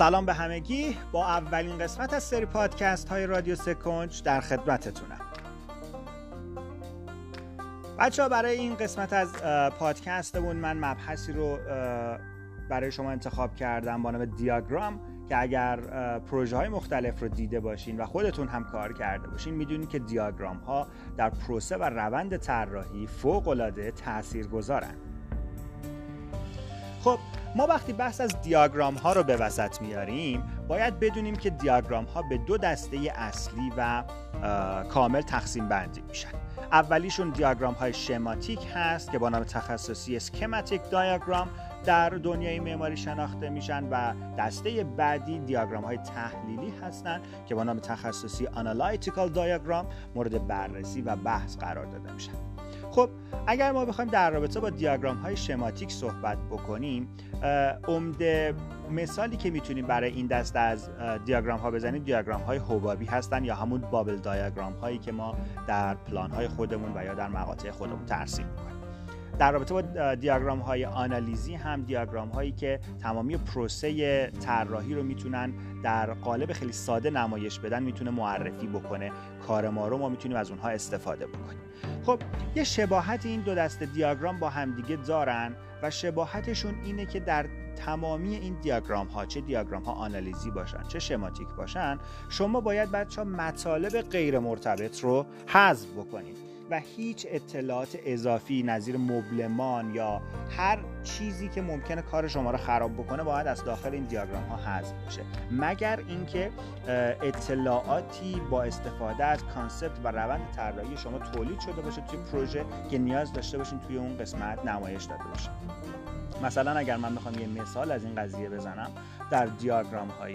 سلام به همگی. با اولین قسمت از سری پادکست های رادیو سکنج در خدمتتونم. بچه ها برای این قسمت از پادکستمون من مبحثی رو برای شما انتخاب کردم با نام دیاگرام که اگر پروژه های مختلف رو دیده باشین و خودتون هم کار کرده باشین می‌دونید که دیاگرام ها در پروسه و روند طراحی فوق العاده تاثیرگذارن. خب ما وقتی بحث از دیاگرام ها رو به وسط میاریم باید بدونیم که دیاگرام ها به دو دسته اصلی و کامل تقسیم بندی میشن. اولیشون دیاگرام های شماتیک هست که با نام تخصصی schematic diagram در دنیای معماری شناخته میشن و دسته بعدی دیاگرام های تحلیلی هستند که با نام تخصصی analytical diagram مورد بررسی و بحث قرار داده میشن. خب اگر ما بخوایم در رابطه با دیاگرام های شماتیک صحبت بکنیم عمده مثالی که می‌تونیم برای این دست از دیاگرام ها بزنیم دیاگرام های حبابی هستن یا همون بابل دیاگرام هایی که ما در پلان های خودمون و یا در مقاطع خودمون ترسیم می‌کنیم. در رابطه با دیاگرام های آنالیزی هم دیاگرام هایی که تمامی پروسه طراحی رو می‌تونن در قالب خیلی ساده نمایش بدن می‌تونه معرفی بکنه. کار ما رو ما می‌تونیم از اونها استفاده بکنیم. خب یه شباهت این دو دسته دیاگرام با همدیگه دارن و شباهتشون اینه که در تمامی این دیاگرام ها چه دیاگرام ها آنالیزی باشن چه شماتیک باشن شما باید بچه ها مطالب غیر مرتبط رو حذف بکنید. و هیچ اطلاعات اضافی نظیر مبلمان یا هر چیزی که ممکنه کار شما رو خراب بکنه باید از داخل این دیاگرام ها حذف بشه. مگر اینکه اطلاعاتی با استفاده از کانسپت و روند طراحی شما تولید شده باشه توی پروژه که نیاز داشته باشین توی اون قسمت نمایش داده باشه. مثلا اگر من بخوام یه مثال از این قضیه بزنم در دیاگرام های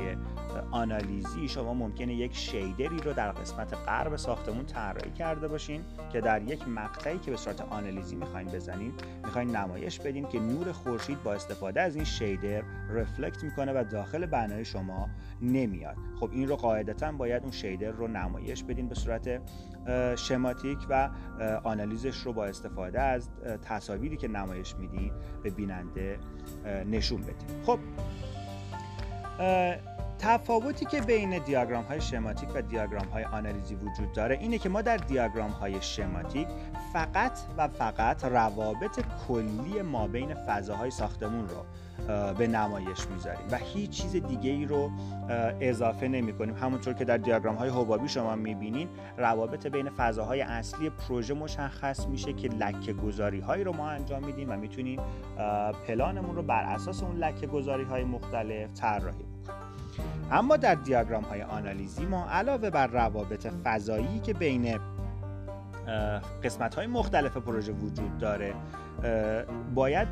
آنالیزی شما ممکنه یک شیدری رو در قسمت غرب ساختمون طراحی کرده باشین که در یک مقطعی که به صورت آنالیزی می‌خواین بزنین می‌خواین نمایش بدین که نور خورشید با استفاده از این شیدر رفلکت می‌کنه و داخل بنای شما نمیاد. خب این رو قاعدتا باید اون شیدر رو نمایش بدین به صورت شماتیک و آنالیزش رو با استفاده از تصاویری که نمایش میدین به بیننده. نشون بدین خب تفاوتی که بین دیاگرام های شماتیک و دیاگرام های آنالیزی وجود داره اینه که ما در دیاگرام های شماتیک فقط و فقط روابط کلی ما بین فضاهای ساختمون رو به نمایش می‌ذاریم و هیچ چیز دیگه ای رو اضافه نمی کنیم همونطور که در دیاگرام های حبابی شما می‌بینین روابط بین فضاهای اصلی پروژه مشخص میشه که لکه گذاری هایی رو ما انجام میدیم و می‌تونیم پلانمون رو بر اساس اون لکه گذاری های مختلف طراحی اما در دیاگرام های آنالیزی ما علاوه بر روابط فضایی که بین قسمت های مختلف پروژه وجود داره باید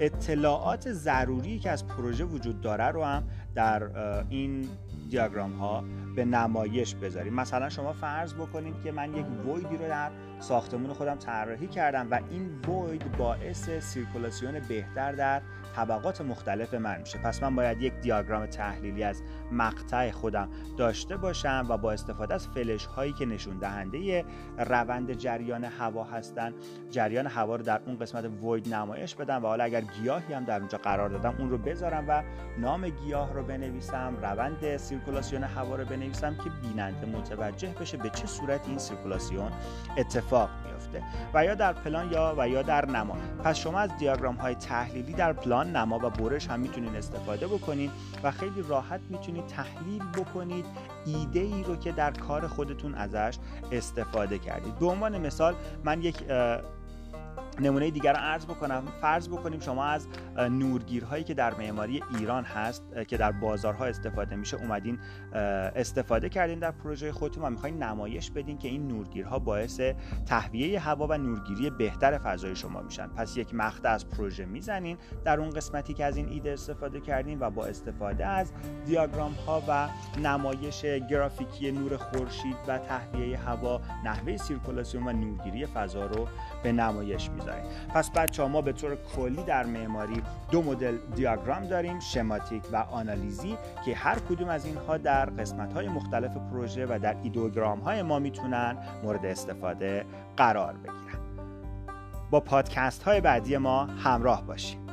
اطلاعات ضروری که از پروژه وجود داره رو هم در این دیاگرام ها به نمایش بذاریم. مثلا شما فرض بکنید که من یک ویدی رو در ساختمون خودم طراحی کردم و این وید باعث سیرکولاسیون بهتر در طبقات مختلف من میشه. پس من باید یک دیاگرام تحلیلی از مقطع خودم داشته باشم و با استفاده از فلش هایی که نشون دهنده روند جریان هوا هستن جریان هوا رو در اون قسمت وید نمایش بدم و حالا اگر گیاهی هم در اونجا قرار دادم اون رو بذارم و نام گیاه رو بنویسم روند سیرکولاسیون هوا رو بنویسم که بیننده متوجه بشه به چه صورت این سیرکولاسیون اتفاق میفته و یا در پلان یا و یا در نما. پس شما از دیاگرام های تحلیلی در پلان نما و برش هم می‌تونید استفاده بکنید و خیلی راحت می‌تونید تحلیل بکنید ایده ای رو که در کار خودتون ازش استفاده کردید. به عنوان مثال من یک نمونه دیگر رو عرض بکنم. فرض بکنیم شما از نورگیرهایی که در معماری ایران هست که در بازارها استفاده میشه اومدین استفاده کردین در پروژه خودتون و می‌خواین نمایش بدین که این نورگیرها باعث تهویه هوا و نورگیری بهتر فضای شما میشن. پس یک مقطع از پروژه می‌زنین در اون قسمتی که از این ایده استفاده کردین و با استفاده از دیاگرام ها و نمایش گرافیکی نور خورشید و تهویه هوا نحوه سیرکولاسیون و نورگیری فضا رو به نمایش می‌ذارین پس بچه ها ما به طور کلی در معماری دو مدل دیاگرام داریم شماتیک و آنالیزی که هر کدوم از اینها در قسمت های مختلف پروژه و در ایدوگرام های ما می‌تونن مورد استفاده قرار بگیرن. با پادکست های بعدی ما همراه باشیم.